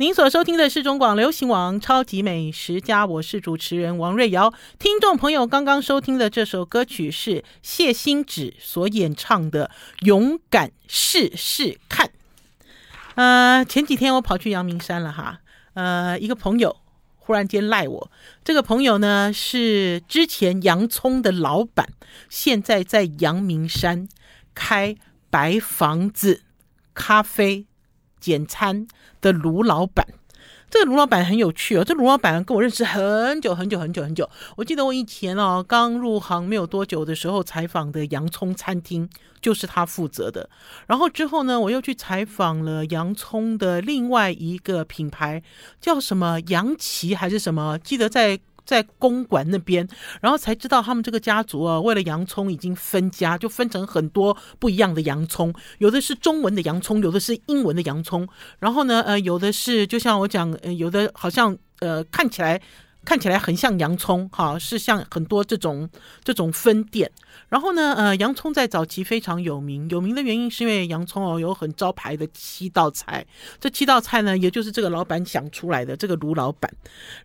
您所收听的是中广流行网《超级美食家》，我是主持人王瑞瑶。听众朋友刚刚收听的这首歌曲是谢欣芷所演唱的《勇敢试试看》。呃，前几天我跑去阳明山了哈，呃，一个朋友忽然间赖我，这个朋友呢是之前洋葱的老板，现在在阳明山开白房子咖啡简餐的卢老板，这个卢老板很有趣哦。这卢老板跟我认识很久很久很久很久。我记得我以前哦刚入行没有多久的时候，采访的洋葱餐厅就是他负责的。然后之后呢，我又去采访了洋葱的另外一个品牌，叫什么洋旗还是什么？记得在。在公馆那边，然后才知道他们这个家族啊，为了洋葱已经分家，就分成很多不一样的洋葱，有的是中文的洋葱，有的是英文的洋葱，然后呢，呃，有的是就像我讲，呃，有的好像呃看起来。看起来很像洋葱，哈，是像很多这种这种分店。然后呢，呃，洋葱在早期非常有名，有名的原因是因为洋葱哦有很招牌的七道菜。这七道菜呢，也就是这个老板想出来的，这个卢老板。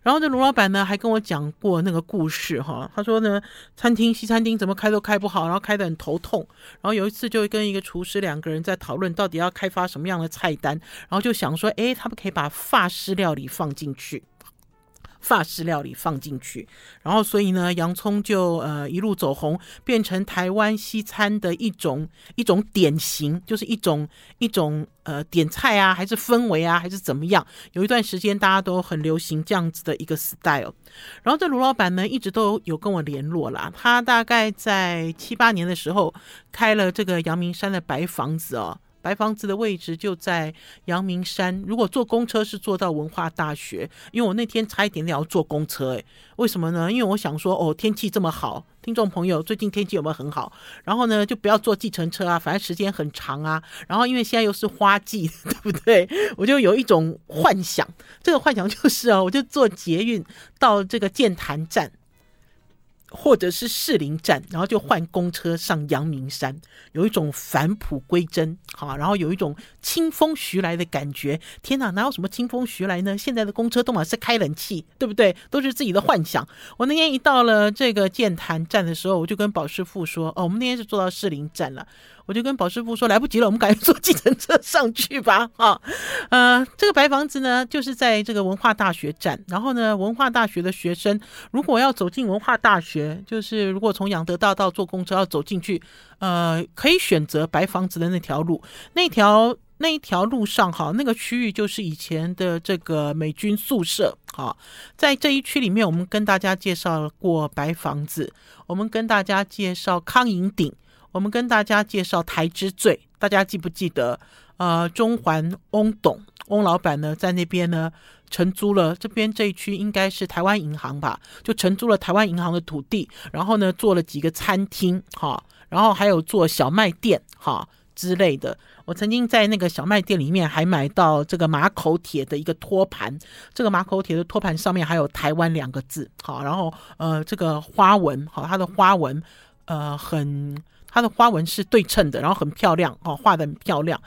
然后这卢老板呢还跟我讲过那个故事，哈，他说呢，餐厅西餐厅怎么开都开不好，然后开得很头痛。然后有一次就跟一个厨师两个人在讨论到底要开发什么样的菜单，然后就想说，诶，他们可以把法式料理放进去。法式料理放进去，然后所以呢，洋葱就呃一路走红，变成台湾西餐的一种一种典型，就是一种一种呃点菜啊，还是氛围啊，还是怎么样？有一段时间大家都很流行这样子的一个 style。然后这卢老板呢，一直都有跟我联络啦，他大概在七八年的时候开了这个阳明山的白房子哦。白房子的位置就在阳明山，如果坐公车是坐到文化大学，因为我那天差一点点要坐公车，诶，为什么呢？因为我想说，哦，天气这么好，听众朋友最近天气有没有很好？然后呢，就不要坐计程车啊，反正时间很长啊。然后因为现在又是花季，对不对？我就有一种幻想，这个幻想就是啊，我就坐捷运到这个剑潭站。或者是士林站，然后就换公车上阳明山，有一种返璞归真，好，然后有一种清风徐来的感觉。天哪，哪有什么清风徐来呢？现在的公车都嘛是开冷气，对不对？都是自己的幻想。我那天一到了这个剑潭站的时候，我就跟宝师傅说：“哦，我们那天是坐到士林站了。”我就跟保师傅说，来不及了，我们赶紧坐计程车上去吧。啊，呃，这个白房子呢，就是在这个文化大学站。然后呢，文化大学的学生如果要走进文化大学，就是如果从养德大道坐公车要走进去，呃，可以选择白房子的那条路。那条那一条路上，哈，那个区域就是以前的这个美军宿舍。好，在这一区里面，我们跟大家介绍过白房子，我们跟大家介绍康营顶。我们跟大家介绍台之最，大家记不记得？呃，中环翁董翁老板呢，在那边呢承租了这边这一区，应该是台湾银行吧？就承租了台湾银行的土地，然后呢做了几个餐厅，哈，然后还有做小卖店，哈之类的。我曾经在那个小卖店里面还买到这个马口铁的一个托盘，这个马口铁的托盘上面还有台湾两个字，好，然后呃这个花纹，好，它的花纹呃很。它的花纹是对称的，然后很漂亮哦，画得很漂亮，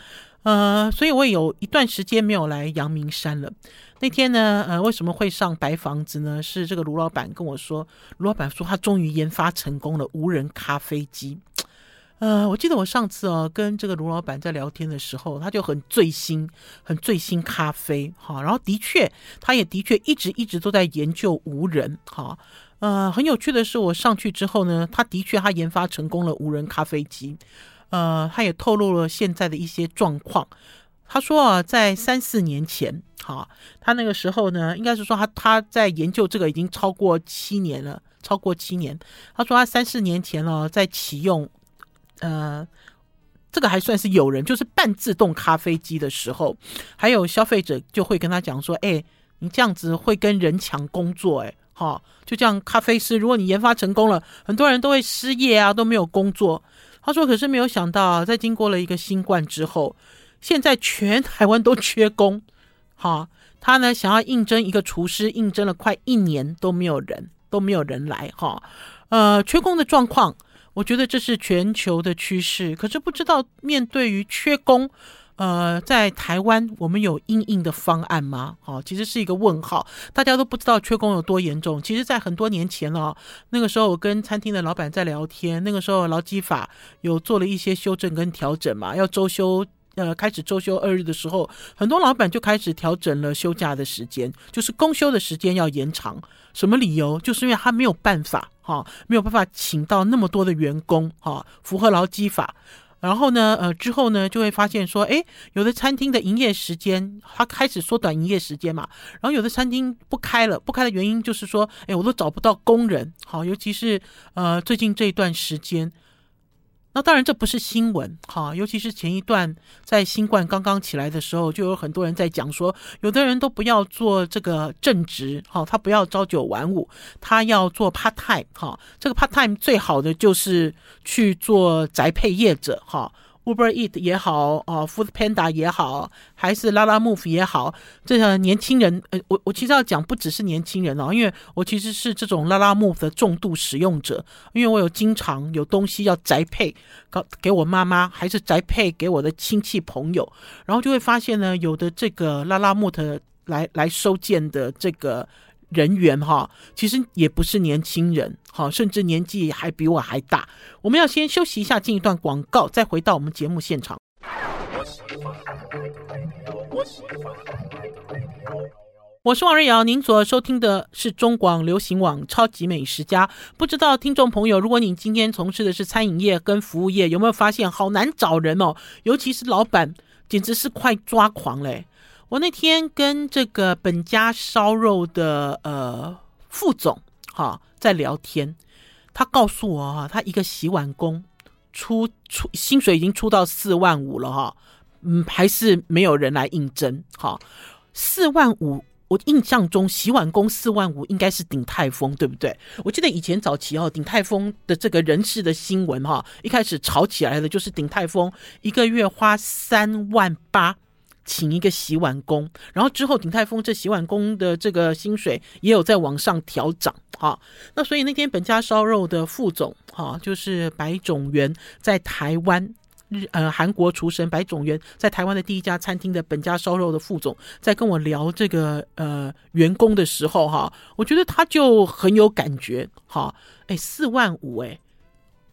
呃，所以我也有一段时间没有来阳明山了。那天呢，呃，为什么会上白房子呢？是这个卢老板跟我说，卢老板说他终于研发成功了无人咖啡机。呃，我记得我上次哦跟这个卢老板在聊天的时候，他就很醉心，很醉心咖啡，好，然后的确，他也的确一直一直都在研究无人，好。呃，很有趣的是，我上去之后呢，他的确他研发成功了无人咖啡机。呃，他也透露了现在的一些状况。他说啊，在三四年前，哈，他那个时候呢，应该是说他他在研究这个已经超过七年了，超过七年。他说他三四年前了，在启用，呃，这个还算是有人，就是半自动咖啡机的时候，还有消费者就会跟他讲说，哎，你这样子会跟人抢工作，哎。好，就这样，咖啡师，如果你研发成功了，很多人都会失业啊，都没有工作。他说，可是没有想到，在经过了一个新冠之后，现在全台湾都缺工。好，他呢想要应征一个厨师，应征了快一年都没有人，都没有人来。哈，呃，缺工的状况，我觉得这是全球的趋势。可是不知道面对于缺工。呃，在台湾我们有应应的方案吗？哦，其实是一个问号，大家都不知道缺工有多严重。其实，在很多年前哦，那个时候我跟餐厅的老板在聊天，那个时候劳基法有做了一些修正跟调整嘛，要周休，呃，开始周休二日的时候，很多老板就开始调整了休假的时间，就是公休的时间要延长。什么理由？就是因为他没有办法，哈，没有办法请到那么多的员工，哈，符合劳基法。然后呢，呃，之后呢，就会发现说，诶，有的餐厅的营业时间，它开始缩短营业时间嘛。然后有的餐厅不开了，不开的原因就是说，诶，我都找不到工人，好，尤其是呃最近这一段时间。那当然这不是新闻，哈，尤其是前一段在新冠刚刚起来的时候，就有很多人在讲说，有的人都不要做这个正职，哈，他不要朝九晚五，他要做 part time，哈，这个 part time 最好的就是去做宅配业者，哈。Uber Eat 也好，哦，Food Panda 也好，还是拉拉 Move 也好，这个年轻人，呃，我我其实要讲不只是年轻人哦，因为我其实是这种拉拉 Move 的重度使用者，因为我有经常有东西要宅配，给给我妈妈，还是宅配给我的亲戚朋友，然后就会发现呢，有的这个拉拉 Move 来来收件的这个。人员哈，其实也不是年轻人，哈，甚至年纪还比我还大。我们要先休息一下，进一段广告，再回到我们节目现场。我是王瑞瑶，您所收听的是中广流行网《超级美食家》。不知道听众朋友，如果你今天从事的是餐饮业跟服务业，有没有发现好难找人哦？尤其是老板，简直是快抓狂嘞！我那天跟这个本家烧肉的呃副总哈在聊天，他告诉我哈，他一个洗碗工出出薪水已经出到四万五了哈，嗯，还是没有人来应征哈。四万五，我印象中洗碗工四万五应该是鼎泰丰对不对？我记得以前早期哦，鼎泰丰的这个人事的新闻哈，一开始炒起来的就是鼎泰丰一个月花三万八。请一个洗碗工，然后之后鼎泰丰这洗碗工的这个薪水也有在往上调涨，哈。那所以那天本家烧肉的副总，哈，就是白种元，在台湾日呃韩国厨神白种元在台湾的第一家餐厅的本家烧肉的副总，在跟我聊这个呃员工的时候，哈，我觉得他就很有感觉，哈，哎，四万五，哎。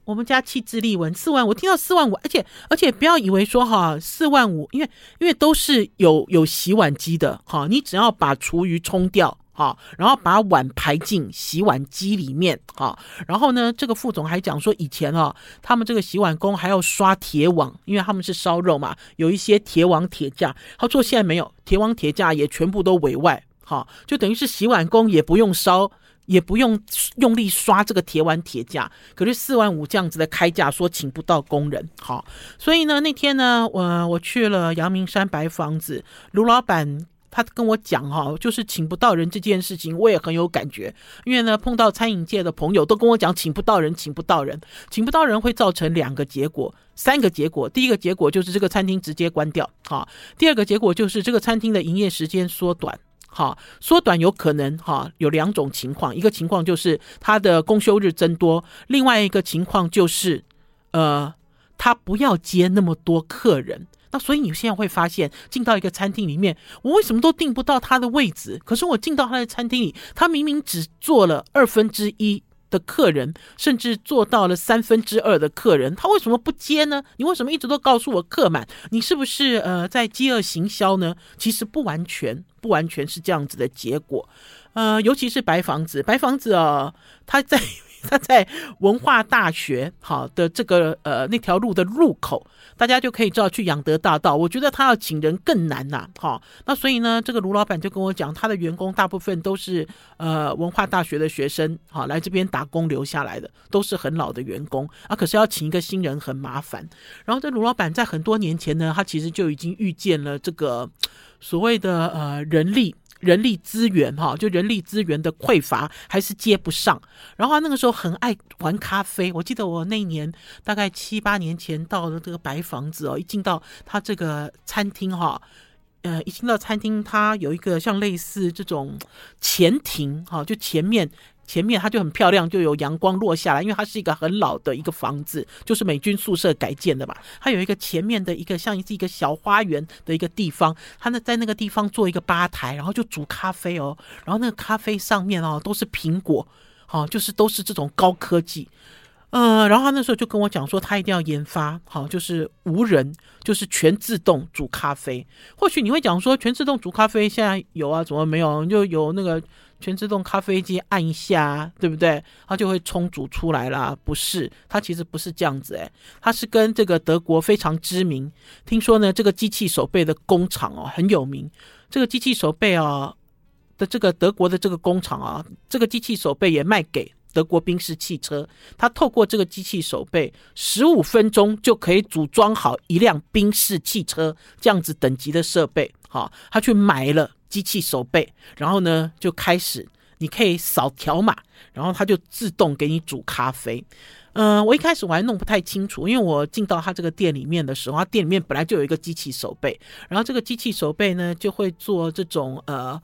我们家气质丽文四万，我听到四万五，而且而且不要以为说哈四万五，因为因为都是有有洗碗机的哈，你只要把厨余冲掉哈，然后把碗排进洗碗机里面哈，然后呢，这个副总还讲说以前哈，他们这个洗碗工还要刷铁网，因为他们是烧肉嘛，有一些铁网铁架，他说现在没有铁网铁架，也全部都委外哈，就等于是洗碗工也不用烧。也不用用力刷这个铁碗铁架，可是四万五这样子的开价，说请不到工人，好，所以呢，那天呢，我我去了阳明山白房子，卢老板他跟我讲哈，就是请不到人这件事情，我也很有感觉，因为呢，碰到餐饮界的朋友都跟我讲，请不到人，请不到人，请不到人会造成两个结果，三个结果，第一个结果就是这个餐厅直接关掉，好，第二个结果就是这个餐厅的营业时间缩短。好，缩短有可能哈，有两种情况，一个情况就是他的公休日增多，另外一个情况就是，呃，他不要接那么多客人。那所以你现在会发现，进到一个餐厅里面，我为什么都订不到他的位置？可是我进到他的餐厅里，他明明只做了二分之一。的客人甚至做到了三分之二的客人，他为什么不接呢？你为什么一直都告诉我客满？你是不是呃在饥饿行销呢？其实不完全，不完全是这样子的结果。呃，尤其是白房子，白房子啊，他在。他在文化大学好的这个呃那条路的入口，大家就可以知道去仰德大道。我觉得他要请人更难呐，好，那所以呢，这个卢老板就跟我讲，他的员工大部分都是呃文化大学的学生，好来这边打工留下来的，都是很老的员工啊。可是要请一个新人很麻烦。然后这卢老板在很多年前呢，他其实就已经预见了这个所谓的呃人力。人力资源哈，就人力资源的匮乏还是接不上。然后他那个时候很爱玩咖啡，我记得我那一年大概七八年前到了这个白房子哦，一进到他这个餐厅哈，呃，一进到餐厅，他有一个像类似这种前庭哈，就前面前面它就很漂亮，就有阳光落下来，因为它是一个很老的一个房子，就是美军宿舍改建的嘛。它有一个前面的一个像是一个小花园的一个地方，它呢在那个地方做一个吧台，然后就煮咖啡哦，然后那个咖啡上面哦都是苹果，好，就是都是这种高科技。呃，然后他那时候就跟我讲说，他一定要研发好，就是无人，就是全自动煮咖啡。或许你会讲说，全自动煮咖啡现在有啊，怎么没有？就有那个全自动咖啡机，按一下，对不对？它就会冲煮出来啦。不是，它其实不是这样子，诶，它是跟这个德国非常知名，听说呢，这个机器手背的工厂哦很有名。这个机器手背啊的这个德国的这个工厂啊，这个机器手背也卖给。德国宾士汽车，它透过这个机器手背，十五分钟就可以组装好一辆宾士汽车这样子等级的设备。好，他去买了机器手背，然后呢就开始，你可以扫条码，然后它就自动给你煮咖啡。嗯、我一开始我还弄不太清楚，因为我进到他这个店里面的时候，他店里面本来就有一个机器手背，然后这个机器手背呢就会做这种呃。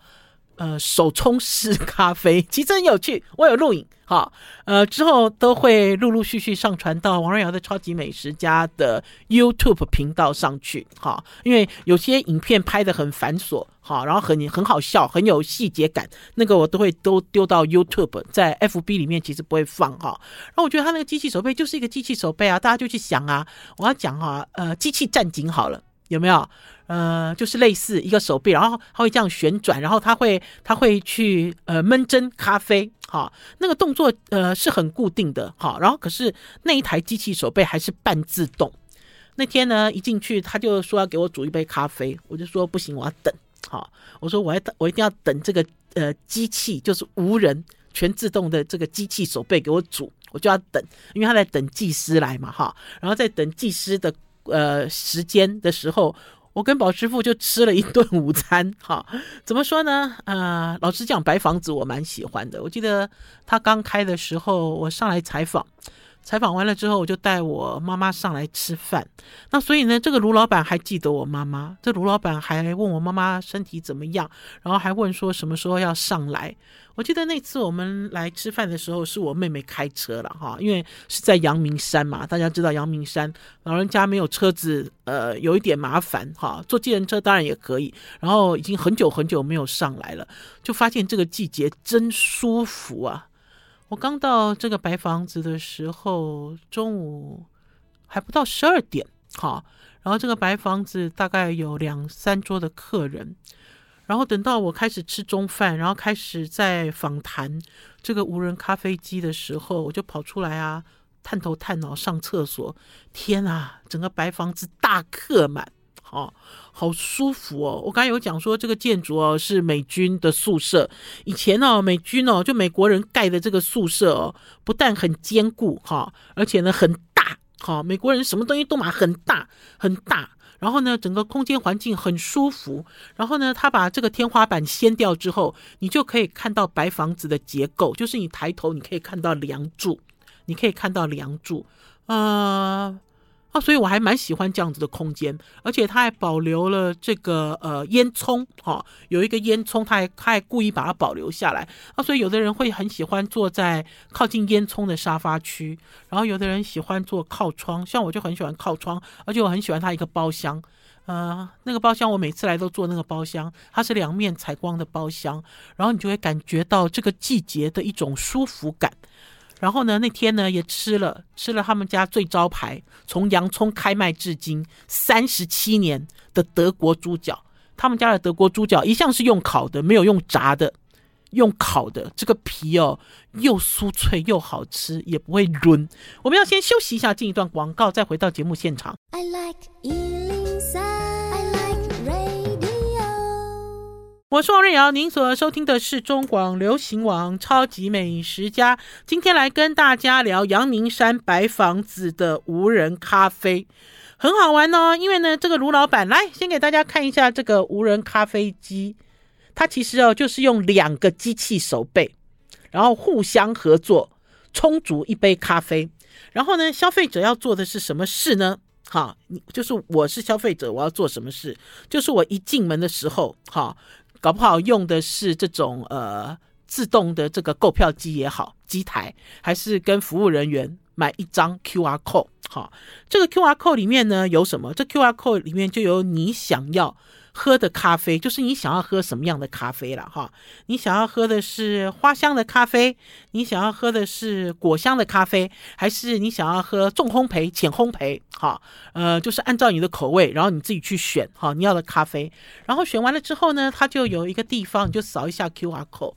呃，手冲式咖啡其实很有趣，我有录影哈。呃，之后都会陆陆续续上传到王瑞瑶的超级美食家的 YouTube 频道上去哈。因为有些影片拍的很繁琐哈，然后很很好笑，很有细节感，那个我都会都丢到 YouTube，在 FB 里面其实不会放哈。然后我觉得他那个机器手背就是一个机器手背啊，大家就去想啊，我要讲哈，呃，机器战警好了。有没有？呃，就是类似一个手臂，然后它会这样旋转，然后它会它会去呃闷蒸咖啡，好，那个动作呃是很固定的，好，然后可是那一台机器手背还是半自动。那天呢，一进去他就说要给我煮一杯咖啡，我就说不行，我要等，好，我说我要等，我一定要等这个呃机器就是无人全自动的这个机器手背给我煮，我就要等，因为他在等技师来嘛，哈，然后在等技师的。呃，时间的时候，我跟宝师傅就吃了一顿午餐。哈，怎么说呢？啊，老实讲，白房子我蛮喜欢的。我记得他刚开的时候，我上来采访。采访完了之后，我就带我妈妈上来吃饭。那所以呢，这个卢老板还记得我妈妈。这卢老板还问我妈妈身体怎么样，然后还问说什么时候要上来。我记得那次我们来吃饭的时候，是我妹妹开车了哈，因为是在阳明山嘛。大家知道阳明山老人家没有车子，呃，有一点麻烦哈。坐计程车当然也可以。然后已经很久很久没有上来了，就发现这个季节真舒服啊。我刚到这个白房子的时候，中午还不到十二点，好，然后这个白房子大概有两三桌的客人，然后等到我开始吃中饭，然后开始在访谈这个无人咖啡机的时候，我就跑出来啊，探头探脑上厕所，天啊，整个白房子大客满。哦，好舒服哦！我刚才有讲说，这个建筑哦是美军的宿舍。以前哦，美军哦就美国人盖的这个宿舍哦，不但很坚固哈，而且呢很大哈。美国人什么东西都买很大很大，然后呢整个空间环境很舒服。然后呢，他把这个天花板掀掉之后，你就可以看到白房子的结构，就是你抬头你可以看到梁柱，你可以看到梁柱，呃。啊，所以我还蛮喜欢这样子的空间，而且它还保留了这个呃烟囱，哈、有一个烟囱，它还它还故意把它保留下来。啊，所以有的人会很喜欢坐在靠近烟囱的沙发区，然后有的人喜欢坐靠窗，像我就很喜欢靠窗，而且我很喜欢它一个包厢，呃，那个包厢我每次来都坐那个包厢，它是两面采光的包厢，然后你就会感觉到这个季节的一种舒服感。然后呢，那天呢也吃了吃了他们家最招牌，从洋葱开卖至今三十七年的德国猪脚。他们家的德国猪脚一向是用烤的，没有用炸的，用烤的。这个皮哦，又酥脆又好吃，也不会韧。我们要先休息一下，进一段广告，再回到节目现场。I like 我是王瑞瑶，您所收听的是中广流行网超级美食家。今天来跟大家聊阳明山白房子的无人咖啡，很好玩哦。因为呢，这个卢老板来先给大家看一下这个无人咖啡机，它其实哦就是用两个机器手背，然后互相合作冲煮一杯咖啡。然后呢，消费者要做的是什么事呢？好，你就是我是消费者，我要做什么事？就是我一进门的时候，好。搞不好用的是这种呃自动的这个购票机也好，机台，还是跟服务人员买一张 QR code。好，这个 QR code 里面呢有什么？这 QR code 里面就有你想要喝的咖啡，就是你想要喝什么样的咖啡了哈。你想要喝的是花香的咖啡，你想要喝的是果香的咖啡，还是你想要喝重烘焙、浅烘焙？哈，呃，就是按照你的口味，然后你自己去选哈你要的咖啡。然后选完了之后呢，它就有一个地方，你就扫一下 QR code。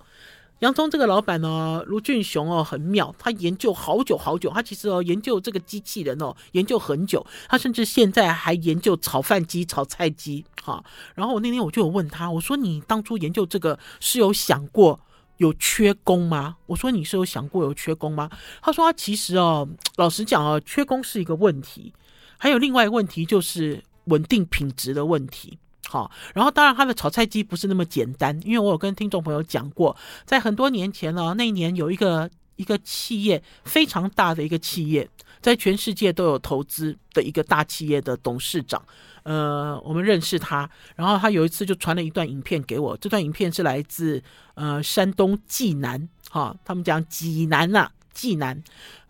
洋葱这个老板呢，卢俊雄哦，很妙，他研究好久好久，他其实哦研究这个机器人哦研究很久，他甚至现在还研究炒饭机、炒菜机，哈。然后我那天我就有问他，我说你当初研究这个是有想过有缺工吗？我说你是有想过有缺工吗？他说他其实哦，老实讲哦，缺工是一个问题，还有另外一个问题就是稳定品质的问题。好，然后当然，他的炒菜机不是那么简单，因为我有跟听众朋友讲过，在很多年前呢，那一年有一个一个企业非常大的一个企业，在全世界都有投资的一个大企业的董事长，呃，我们认识他，然后他有一次就传了一段影片给我，这段影片是来自呃山东济南，哈，他们讲济南呐，济南。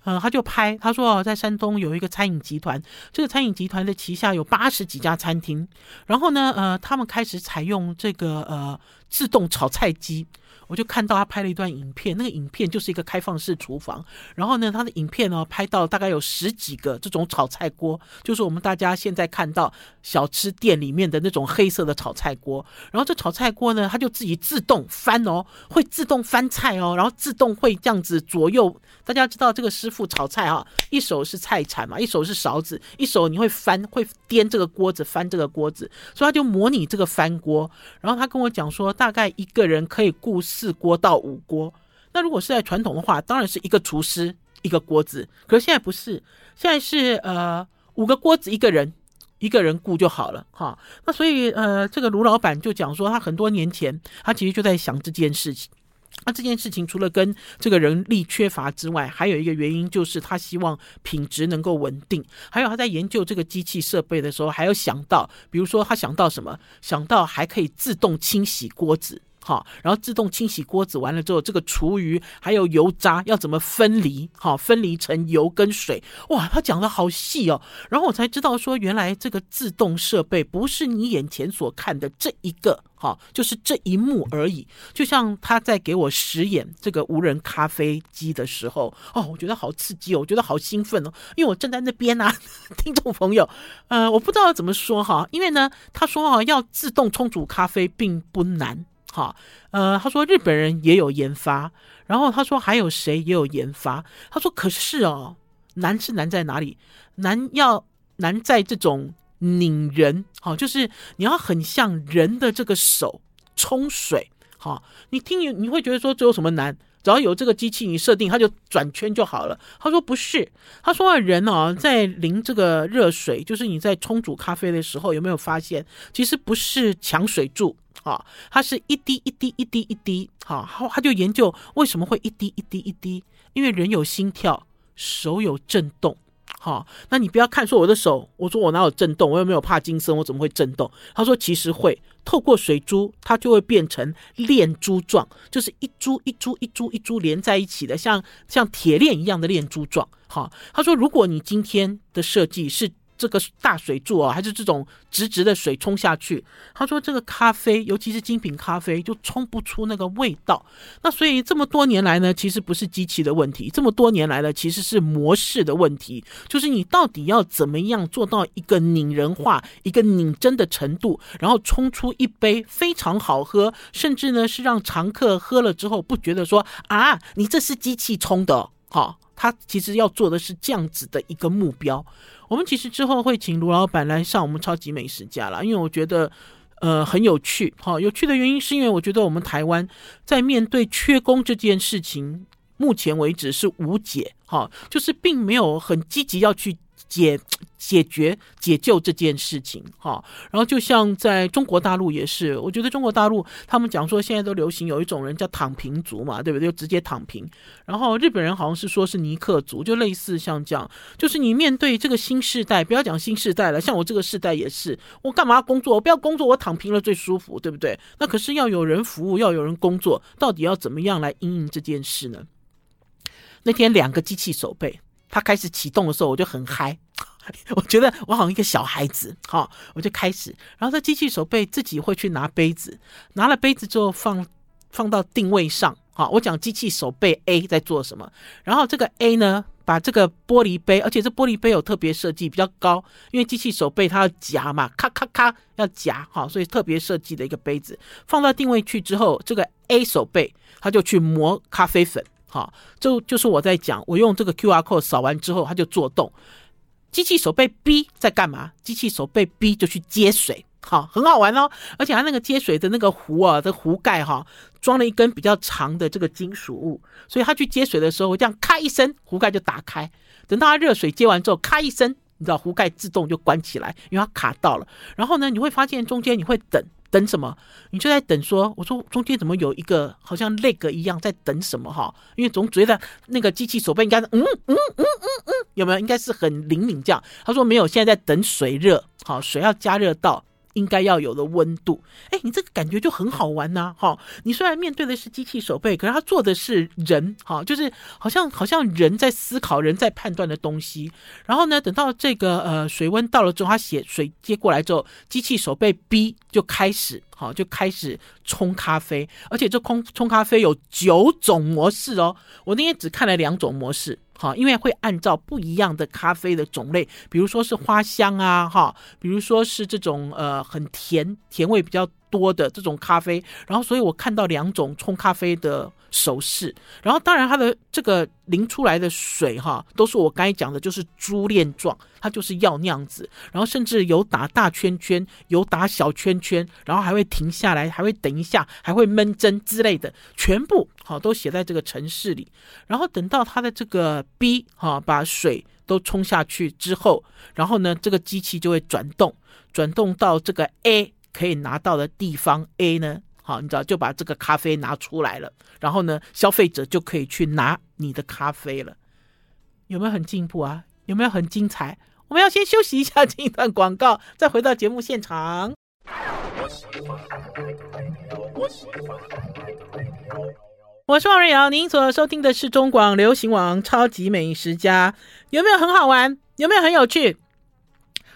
呃，他就拍，他说，在山东有一个餐饮集团，这个餐饮集团的旗下有八十几家餐厅，然后呢，呃，他们开始采用这个呃自动炒菜机。我就看到他拍了一段影片，那个影片就是一个开放式厨房，然后呢，他的影片呢拍到大概有十几个这种炒菜锅，就是我们大家现在看到小吃店里面的那种黑色的炒菜锅，然后这炒菜锅呢，它就自己自动翻哦，会自动翻菜哦，然后自动会这样子左右。大家知道这个师傅炒菜啊，一手是菜铲嘛，一手是勺子，一手你会翻会颠这个锅子，翻这个锅子，所以他就模拟这个翻锅，然后他跟我讲说，大概一个人可以顾四锅到五锅，那如果是在传统的话，当然是一个厨师一个锅子。可是现在不是，现在是呃五个锅子一个人一个人顾就好了哈。那所以呃这个卢老板就讲说，他很多年前他其实就在想这件事情。那这件事情除了跟这个人力缺乏之外，还有一个原因就是他希望品质能够稳定。还有他在研究这个机器设备的时候，还有想到，比如说他想到什么？想到还可以自动清洗锅子。好，然后自动清洗锅子完了之后，这个厨余还有油渣要怎么分离？好，分离成油跟水。哇，他讲的好细哦。然后我才知道说，原来这个自动设备不是你眼前所看的这一个，好，就是这一幕而已。就像他在给我实演这个无人咖啡机的时候，哦，我觉得好刺激哦，我觉得好兴奋哦，因为我站在那边啊，听众朋友，呃，我不知道怎么说哈，因为呢，他说啊，要自动冲煮咖啡并不难。好，呃，他说日本人也有研发，然后他说还有谁也有研发，他说可是哦，难是难在哪里？难要难在这种拧人，好，就是你要很像人的这个手冲水，好，你听你你会觉得说这有什么难？只要有这个机器，你设定它就转圈就好了。他说不是，他说人哦，在淋这个热水，就是你在冲煮咖啡的时候，有没有发现，其实不是抢水柱。啊，它是一滴一滴一滴一滴，好，他他就研究为什么会一滴一滴一滴，因为人有心跳，手有震动，好，那你不要看说我的手，我说我哪有震动，我又没有帕金森，我怎么会震动？他说其实会，透过水珠，它就会变成链珠状，就是一珠一珠一珠一珠连在一起的，像像铁链一样的链珠状。好，他说如果你今天的设计是。这个大水柱啊，还是这种直直的水冲下去。他说这个咖啡，尤其是精品咖啡，就冲不出那个味道。那所以这么多年来呢，其实不是机器的问题，这么多年来呢，其实是模式的问题。就是你到底要怎么样做到一个拟人化、一个拟真的程度，然后冲出一杯非常好喝，甚至呢是让常客喝了之后不觉得说啊，你这是机器冲的。好，他其实要做的是这样子的一个目标。我们其实之后会请卢老板来上我们超级美食家啦，因为我觉得，呃，很有趣。好，有趣的原因是因为我觉得我们台湾在面对缺工这件事情，目前为止是无解。好，就是并没有很积极要去解解决解救这件事情哈，然后就像在中国大陆也是，我觉得中国大陆他们讲说现在都流行有一种人叫躺平族嘛，对不对？就直接躺平。然后日本人好像是说是尼克族，就类似像这样，就是你面对这个新世代，不要讲新世代了，像我这个世代也是，我干嘛工作？我不要工作，我躺平了最舒服，对不对？那可是要有人服务，要有人工作，到底要怎么样来应应这件事呢？那天两个机器手背，它开始启动的时候，我就很嗨。我觉得我好像一个小孩子，好，我就开始，然后这机器手背自己会去拿杯子，拿了杯子之后放放到定位上，好，我讲机器手背 A 在做什么，然后这个 A 呢，把这个玻璃杯，而且这玻璃杯有特别设计，比较高，因为机器手背它要夹嘛，咔咔咔要夹，好，所以特别设计的一个杯子放到定位去之后，这个 A 手背它就去磨咖啡粉，好，就就是我在讲，我用这个 QR code 扫完之后，它就做动。机器手被逼在干嘛？机器手被逼就去接水，好，很好玩哦。而且它那个接水的那个壶啊，这壶盖哈，装了一根比较长的这个金属物，所以它去接水的时候，这样咔一声，壶盖就打开。等到它热水接完之后，咔一声，你知道壶盖自动就关起来，因为它卡到了。然后呢，你会发现中间你会等。等什么？你就在等说，我说中间怎么有一个好像那个一样在等什么哈？因为总觉得那个机器手背应该嗯嗯嗯嗯嗯，有没有？应该是很灵敏这样。他说没有，现在在等水热，好，水要加热到。应该要有的温度，哎，你这个感觉就很好玩呐，哈！你虽然面对的是机器手背，可是他做的是人，哈，就是好像好像人在思考、人在判断的东西。然后呢，等到这个呃水温到了之后，他写水接过来之后，机器手背 B 就开始，好，就开始冲咖啡，而且这空冲咖啡有九种模式哦，我那天只看了两种模式。好，因为会按照不一样的咖啡的种类，比如说是花香啊，哈，比如说是这种呃很甜，甜味比较多的这种咖啡，然后所以我看到两种冲咖啡的手势，然后当然它的这个淋出来的水哈，都是我刚才讲的，就是珠链状，它就是要那样子，然后甚至有打大圈圈，有打小圈圈，然后还会停下来，还会等一下，还会闷蒸之类的，全部好都写在这个程式里，然后等到它的这个 B 哈把水都冲下去之后，然后呢这个机器就会转动，转动到这个 A。可以拿到的地方 A 呢，好，你知道就把这个咖啡拿出来了，然后呢，消费者就可以去拿你的咖啡了，有没有很进步啊？有没有很精彩？我们要先休息一下，进一段广告，再回到节目现场。我是王瑞瑶，您所收听的是中广流行网《超级美食家》，有没有很好玩？有没有很有趣？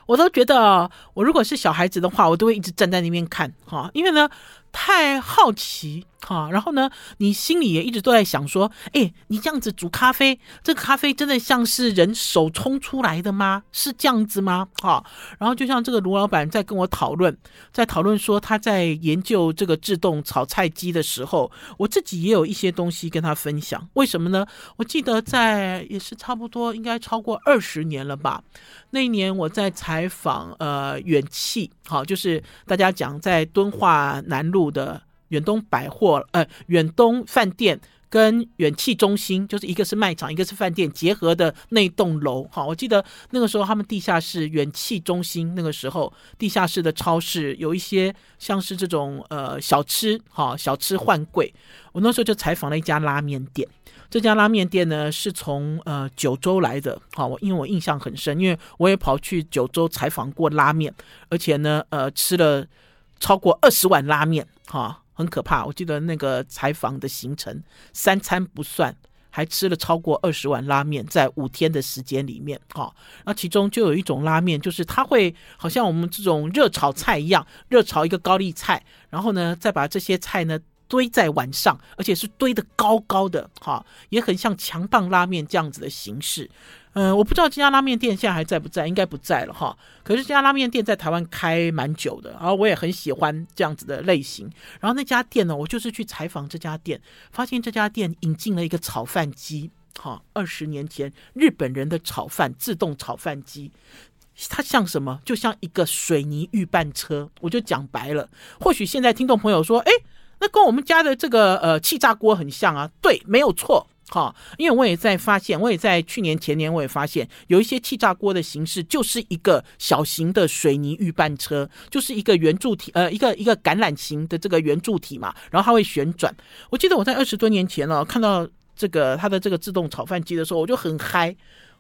我都觉得，我如果是小孩子的话，我都会一直站在那边看，哈，因为呢，太好奇。好，然后呢，你心里也一直都在想说，哎，你这样子煮咖啡，这个咖啡真的像是人手冲出来的吗？是这样子吗？啊，然后就像这个卢老板在跟我讨论，在讨论说他在研究这个自动炒菜机的时候，我自己也有一些东西跟他分享。为什么呢？我记得在也是差不多应该超过二十年了吧。那一年我在采访呃远气，好，就是大家讲在敦化南路的。远东百货，呃，远东饭店跟远气中心，就是一个是卖场，一个是饭店结合的那栋楼。好，我记得那个时候他们地下室远气中心那个时候地下室的超市有一些像是这种呃小吃，哈，小吃换柜。我那时候就采访了一家拉面店，这家拉面店呢是从呃九州来的，好，我因为我印象很深，因为我也跑去九州采访过拉面，而且呢，呃，吃了超过二十碗拉面，哈。很可怕，我记得那个采访的行程，三餐不算，还吃了超过二十碗拉面，在五天的时间里面，哈，那其中就有一种拉面，就是它会好像我们这种热炒菜一样，热炒一个高丽菜，然后呢，再把这些菜呢堆在碗上，而且是堆得高高的，哈，也很像强棒拉面这样子的形式。嗯，我不知道这家拉面店现在还在不在，应该不在了哈。可是这家拉面店在台湾开蛮久的，然后我也很喜欢这样子的类型。然后那家店呢，我就是去采访这家店，发现这家店引进了一个炒饭机，哈，二十年前日本人的炒饭自动炒饭机，它像什么？就像一个水泥预拌车。我就讲白了，或许现在听众朋友说，哎，那跟我们家的这个呃气炸锅很像啊。对，没有错。好，因为我也在发现，我也在去年前年我也发现，有一些气炸锅的形式就是一个小型的水泥预拌车，就是一个圆柱体，呃，一个一个橄榄形的这个圆柱体嘛，然后它会旋转。我记得我在二十多年前哦，看到这个它的这个自动炒饭机的时候，我就很嗨。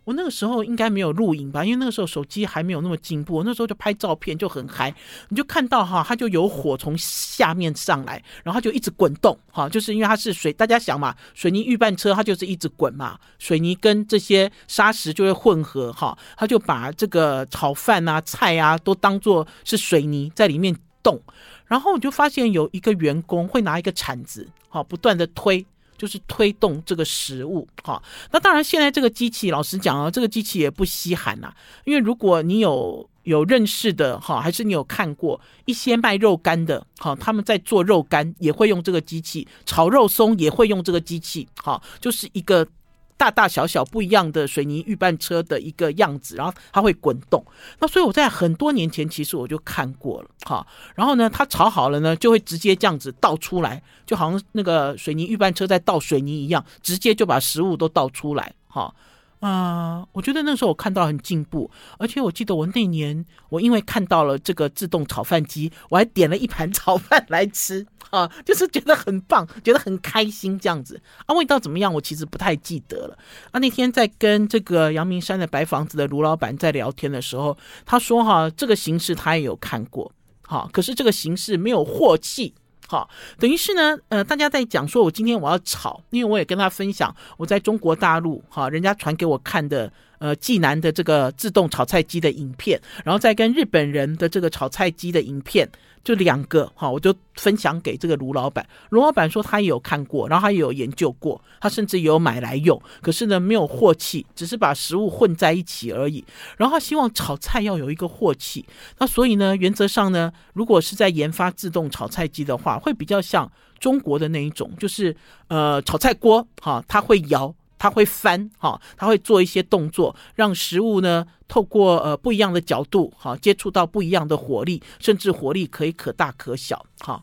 我那个时候应该没有录影吧，因为那个时候手机还没有那么进步。那时候就拍照片就很嗨，你就看到哈，它就有火从下面上来，然后它就一直滚动哈，就是因为它是水，大家想嘛，水泥预拌车它就是一直滚嘛，水泥跟这些砂石就会混合哈，它就把这个炒饭啊、菜啊都当做是水泥在里面动，然后我就发现有一个员工会拿一个铲子哈，不断的推。就是推动这个食物，哈，那当然现在这个机器，老实讲啊，这个机器也不稀罕呐，因为如果你有有认识的哈，还是你有看过一些卖肉干的，哈，他们在做肉干也会用这个机器，炒肉松也会用这个机器，哈，就是一个。大大小小不一样的水泥预拌车的一个样子，然后它会滚动。那所以我在很多年前其实我就看过了，哈。然后呢，它炒好了呢，就会直接这样子倒出来，就好像那个水泥预拌车在倒水泥一样，直接就把食物都倒出来，哈。啊、我觉得那时候我看到很进步，而且我记得我那年我因为看到了这个自动炒饭机，我还点了一盘炒饭来吃 啊，就是觉得很棒，觉得很开心这样子啊。味道怎么样？我其实不太记得了啊。那天在跟这个阳明山的白房子的卢老板在聊天的时候，他说哈、啊，这个形式他也有看过，好、可是这个形式没有货气。好，等于是呢，呃，大家在讲说，我今天我要炒，因为我也跟他分享我在中国大陆，哈，人家传给我看的。呃，济南的这个自动炒菜机的影片，然后再跟日本人的这个炒菜机的影片，就两个哈，我就分享给这个卢老板。卢老板说他也有看过，然后他也有研究过，他甚至也有买来用，可是呢没有镬气，只是把食物混在一起而已。然后他希望炒菜要有一个镬气，那所以呢，原则上呢，如果是在研发自动炒菜机的话，会比较像中国的那一种，就是呃炒菜锅哈，它会摇。它会翻，哈，它会做一些动作，让食物呢透过呃不一样的角度，哈，接触到不一样的火力，甚至火力可以可大可小，哈。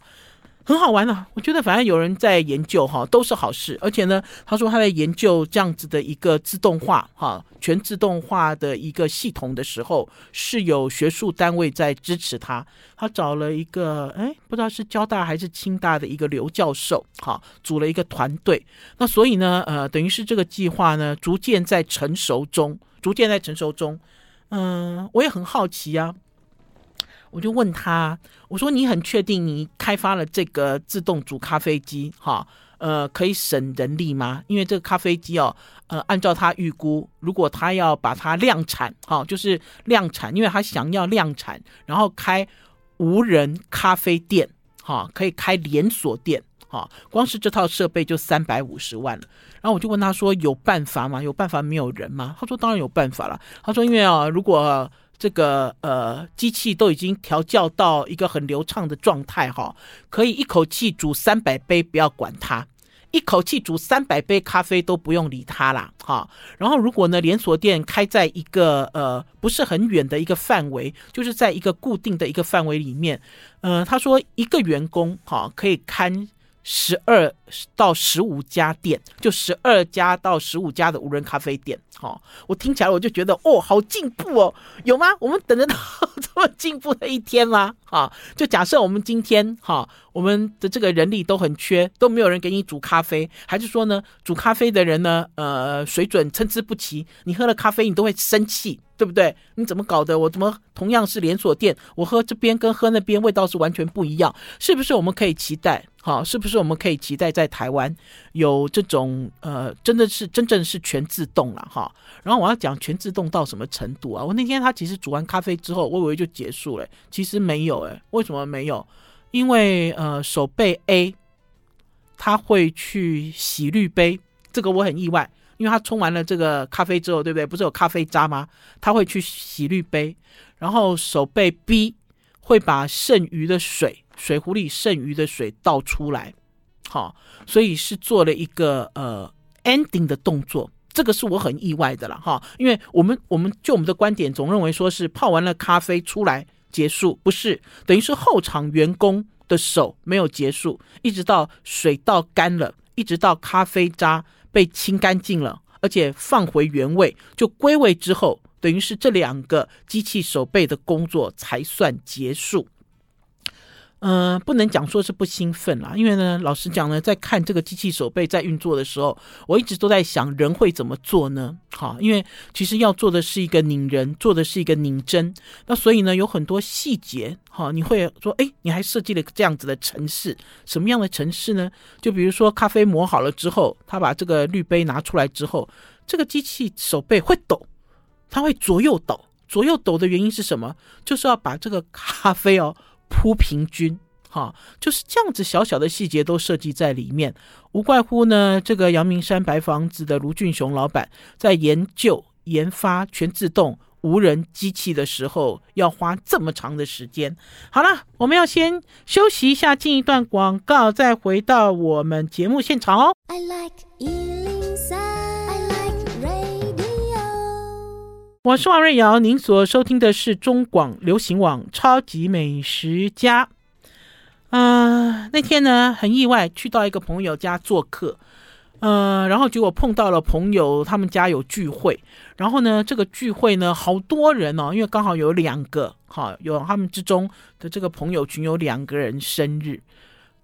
很好玩啊，我觉得反正有人在研究哈，都是好事。而且呢，他说他在研究这样子的一个自动化哈，全自动化的一个系统的时候，是有学术单位在支持他。他找了一个哎，不知道是交大还是清大的一个刘教授哈，组了一个团队。那所以呢，呃，等于是这个计划呢，逐渐在成熟中，逐渐在成熟中。嗯、我也很好奇啊。我就问他，我说你很确定你开发了这个自动煮咖啡机，哈，呃，可以省人力吗？因为这个咖啡机哦，呃，按照他预估，如果他要把它量产，哈，就是量产，因为他想要量产，然后开无人咖啡店，哈，可以开连锁店，哈，光是这套设备就三百五十万了。然后我就问他说，有办法吗？有办法没有人吗？他说当然有办法了。他说因为啊，如果这个呃，机器都已经调教到一个很流畅的状态哈，可以一口气煮三百杯，不要管它，一口气煮三百杯咖啡都不用理它啦。哈。然后如果呢，连锁店开在一个呃不是很远的一个范围，就是在一个固定的一个范围里面，呃，他说一个员工哈可以看。十二到十五家店，就十二家到十五家的无人咖啡店。哦，我听起来我就觉得哦，好进步哦，有吗？我们等得到 这么进步的一天吗？啊，就假设我们今天哈，我们的这个人力都很缺，都没有人给你煮咖啡，还是说呢，煮咖啡的人呢，呃，水准参差不齐，你喝了咖啡你都会生气。对不对？你怎么搞的？我怎么同样是连锁店，我喝这边跟喝那边味道是完全不一样？是不是我们可以期待？哈，是不是我们可以期待在台湾有这种呃，真的是真正是全自动了哈？然后我要讲全自动到什么程度啊？我那天他其实煮完咖啡之后，我以为就结束了，其实没有为什么没有？因为呃，手背 A 他会去洗滤杯，这个我很意外。因为他冲完了这个咖啡之后，对不对？不是有咖啡渣吗？他会去洗滤杯，然后手背 B 会把剩余的水，水壶里剩余的水倒出来，好，所以是做了一个呃 ending 的动作。这个是我很意外的了哈，因为我们我们就我们的观点总认为说是泡完了咖啡出来结束，不是，等于是后场员工的手没有结束，一直到水倒干了，一直到咖啡渣。被清干净了，而且放回原位，就归位之后，等于是这两个机器手背的工作才算结束。嗯、不能讲说是不兴奋啦，因为呢，老实讲呢，在看这个机器手背在运作的时候，我一直都在想，人会怎么做呢？好，因为其实要做的是一个拧人，做的是一个拧针，那所以呢，有很多细节，哈，你会说，哎，你还设计了这样子的城市，什么样的城市呢？就比如说，咖啡磨好了之后，他把这个滤杯拿出来之后，这个机器手背会抖，它会左右抖，左右抖的原因是什么？就是要把这个咖啡哦。铺平均，哈，就是这样子，小小的细节都设计在里面，无怪乎呢，这个阳明山白房子的卢俊雄老板在研究研发全自动无人机器的时候，要花这么长的时间。好了，我们要先休息一下，进一段广告，再回到我们节目现场哦。I like 我是王瑞瑶，您所收听的是中广流行网《超级美食家》。呃，那天呢，很意外去到一个朋友家做客，呃，然后结果碰到了朋友，他们家有聚会，然后呢，这个聚会呢，好多人哦，因为刚好有两个，哈，有他们之中的这个朋友群有两个人生日，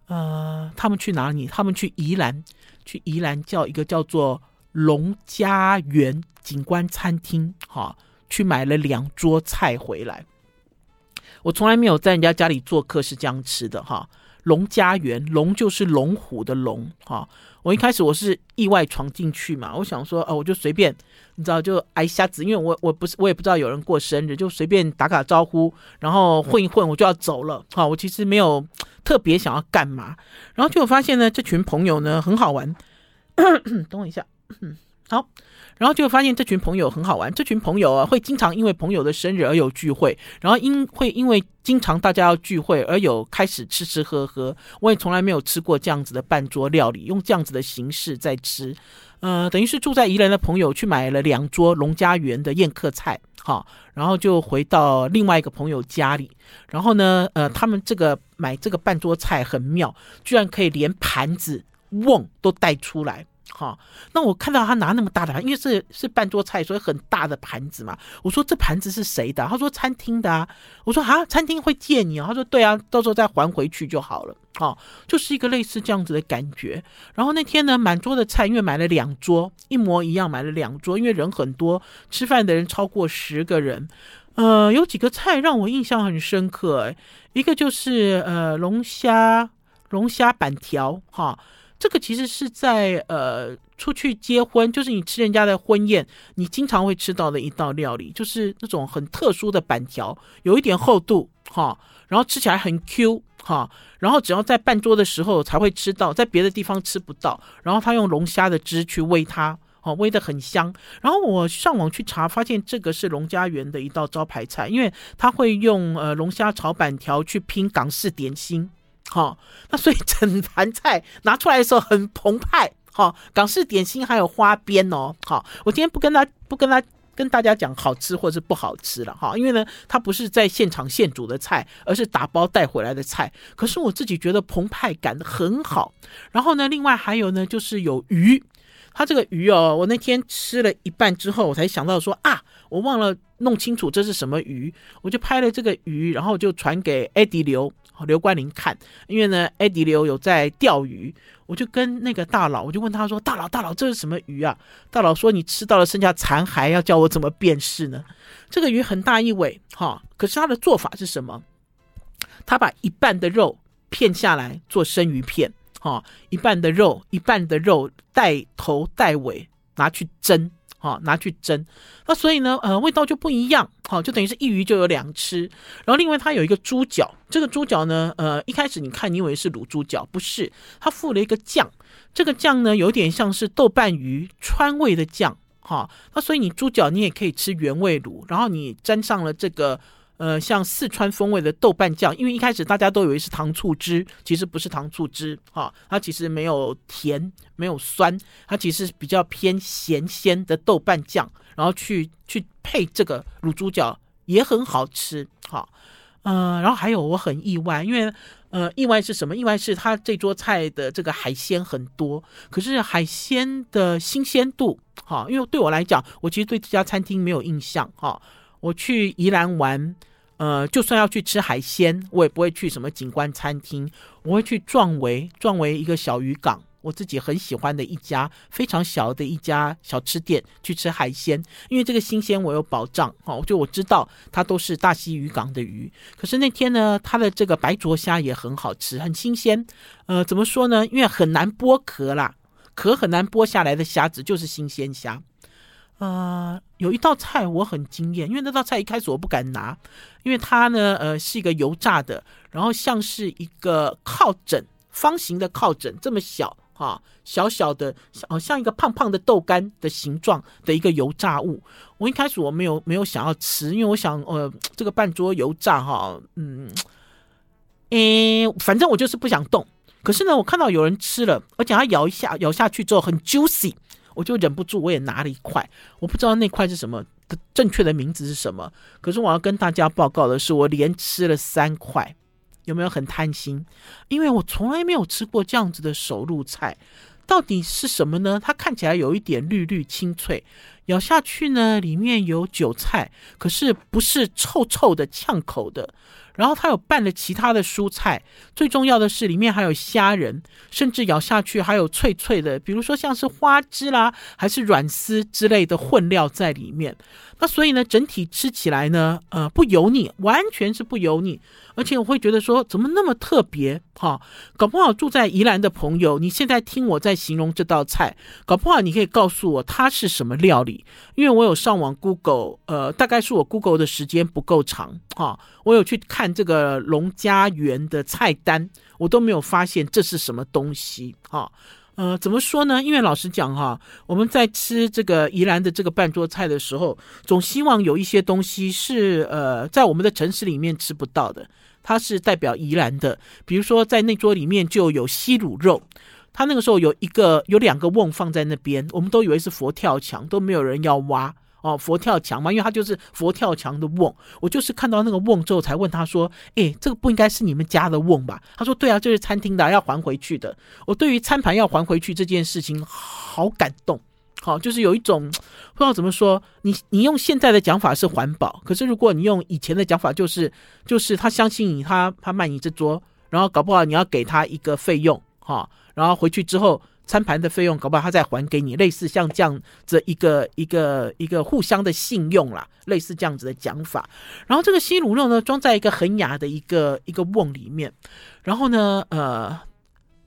呃，他们去哪里？他们去宜兰，去宜兰叫一个叫做龙家园。景观餐厅，哈，去买了两桌菜回来。我从来没有在人家家里做客是这样吃的，哈。龙家园，龙就是龙虎的龙，哈。我一开始我是意外闯进去嘛，我想说，哦，我就随便，你知道，就挨瞎子，因为我我不是我也不知道有人过生日，就随便打个招呼，然后混一混，我就要走了，哈。我其实没有特别想要干嘛，然后就发现呢，这群朋友呢很好玩。等我一下，好。然后就发现这群朋友很好玩，这群朋友啊会经常因为朋友的生日而有聚会，然后因会因为经常大家要聚会而有开始吃吃喝喝。我也从来没有吃过这样子的半桌料理，用这样子的形式在吃，呃，等于是住在宜兰的朋友去买了两桌龙家园的宴客菜，好，然后就回到另外一个朋友家里，然后呢，呃，他们这个买这个半桌菜很妙，居然可以连盘子、瓮都带出来。好，那我看到他拿那么大的盘，因为是是半桌菜，所以很大的盘子嘛。我说这盘子是谁的？他说餐厅的啊。我说啊，餐厅会借你啊？他说对啊，到时候再还回去就好了。好，就是一个类似这样子的感觉。然后那天呢，满桌的菜，因为买了两桌，一模一样买了两桌，因为人很多，吃饭的人超过十个人。呃，有几个菜让我印象很深刻，一个就是呃龙虾龙虾板条，哈。这个其实是在呃出去结婚，就是你吃人家的婚宴，你经常会吃到的一道料理，就是那种很特殊的板条，有一点厚度哈，然后吃起来很 Q 哈，然后只要在办桌的时候才会吃到，在别的地方吃不到。然后他用龙虾的汁去煨它，哦，煨得很香。然后我上网去查，发现这个是龙家园的一道招牌菜，因为他会用呃龙虾炒板条去拼港式点心。好，那所以整盘菜拿出来的时候很澎湃，好，港式点心还有花边哦，好，我今天不跟他不跟他跟大家讲好吃或是不好吃了，哈，因为呢，它不是在现场现煮的菜，而是打包带回来的菜，可是我自己觉得澎湃感很好，然后呢，另外还有呢，就是有鱼，它这个鱼哦，我那天吃了一半之后，我才想到说啊，我忘了弄清楚这是什么鱼，我就拍了这个鱼，然后就传给 Eddie 刘。刘冠霖看，因为呢，艾迪刘有在钓鱼，我就跟那个大佬，我就问他说：“大佬，大佬，这是什么鱼啊？”大佬说：“你吃到了剩下残骸，要叫我怎么辨识呢？”这个鱼很大一尾，哈，可是他的做法是什么？他把一半的肉片下来做生鱼片，哈，一半的肉，一半的肉带头带尾拿去蒸。好，拿去蒸，那所以呢，呃，味道就不一样，好，就等于是一鱼就有两吃。然后另外它有一个猪脚，这个猪脚呢，呃，一开始你看你以为是卤猪脚，不是，它附了一个酱，这个酱呢有点像是豆瓣鱼川味的酱，哈，那所以你猪脚你也可以吃原味卤，然后你沾上了这个。呃，像四川风味的豆瓣酱，因为一开始大家都以为是糖醋汁，其实不是糖醋汁，哈、它其实没有甜，没有酸，它其实比较偏咸鲜的豆瓣酱，然后去去配这个卤猪脚也很好吃，哈、呃，然后还有我很意外，因为呃，意外是什么？意外是它这桌菜的这个海鲜很多，可是海鲜的新鲜度，哈，因为对我来讲，我其实对这家餐厅没有印象，哈。我去宜兰玩，呃，就算要去吃海鲜，我也不会去什么景观餐厅，我会去壮围，壮围一个小渔港。我自己很喜欢的一家非常小的一家小吃店，去吃海鲜，因为这个新鲜我有保障哦，就我知道它都是大溪渔港的鱼。可是那天呢，它的这个白灼虾也很好吃，很新鲜。呃，怎么说呢？因为很难剥壳啦，壳很难剥下来的虾子就是新鲜虾。呃，有一道菜我很惊艳，因为那道菜一开始我不敢拿，因为它呢，呃，是一个油炸的，然后像是一个靠枕，方形的靠枕，这么小。啊，小小的，像像一个胖胖的豆干的形状的一个油炸物。我一开始我没有没有想要吃，因为我想，呃，这个半桌油炸哈，嗯，诶，反正我就是不想动。可是呢，我看到有人吃了，而且他咬一下，咬下去之后很 juicy，我就忍不住，我也拿了一块。我不知道那块是什么正确的名字是什么。可是我要跟大家报告的是，我连吃了三块。有没有很贪心？因为我从来没有吃过这样子的手路菜，到底是什么呢？它看起来有一点绿绿清脆，咬下去呢，里面有韭菜，可是不是臭臭的呛口的。然后它有拌了其他的蔬菜，最重要的是里面还有虾仁，甚至咬下去还有脆脆的，比如说像是花枝啦，还是软丝之类的混料在里面。那所以呢，整体吃起来呢，呃，不油腻，完全是不油腻。而且我会觉得说，怎么那么特别？哈，搞不好住在宜兰的朋友，你现在听我在形容这道菜，搞不好你可以告诉我它是什么料理。因为我有上网 Google，呃，大概是我 Google 的时间不够长，哈，我有去看这个龙家园的菜单，我都没有发现这是什么东西，哈。呃，怎么说呢？因为老实讲哈，我们在吃这个宜兰的这个半桌菜的时候，总希望有一些东西是呃，在我们的城市里面吃不到的。它是代表宜兰的，比如说在那桌里面就有西卤肉，它那个时候有一个有两个瓮放在那边，我们都以为是佛跳墙，都没有人要挖。哦，佛跳墙嘛，因为他就是佛跳墙的瓮。我就是看到那个瓮之后，才问他说：“诶，这个不应该是你们家的瓮吧？”他说：“对啊，这是餐厅的，要还回去的。”我对于餐盘要还回去这件事情好感动，好，就是有一种不知道怎么说。你你用现在的讲法是环保，可是如果你用以前的讲法，就是就是他相信你，他他卖你这桌，然后搞不好你要给他一个费用，哈，然后回去之后。餐盘的费用，搞不好他再还给你，类似像这样子一个一个一个互相的信用啦，类似这样子的讲法。然后这个西卤肉呢，装在一个很雅的一个一个瓮里面。然后呢，呃，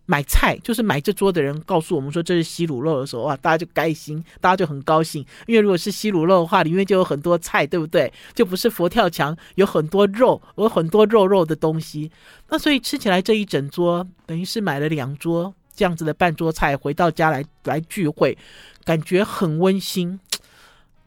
买菜就是买这桌的人告诉我们说这是西卤肉的时候，哇，大家就开心，大家就很高兴，因为如果是西卤肉的话，里面就有很多菜，对不对？就不是佛跳墙，有很多肉，有很多肉肉的东西。那所以吃起来这一整桌等于是买了两桌。这样子的半桌菜回到家来来聚会，感觉很温馨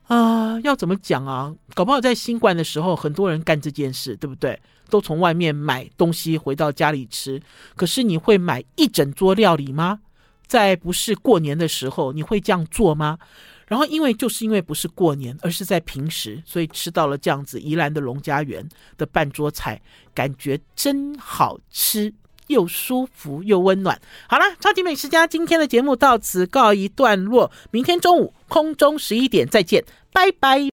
啊、要怎么讲啊？搞不好在新冠的时候，很多人干这件事，对不对？都从外面买东西回到家里吃。可是你会买一整桌料理吗？在不是过年的时候，你会这样做吗？然后因为就是因为不是过年，而是在平时，所以吃到了这样子宜兰的龙家园的半桌菜，感觉真好吃。又舒服又温暖。好了，超级美食家今天的节目到此告一段落。明天中午空中十一点再见，拜拜。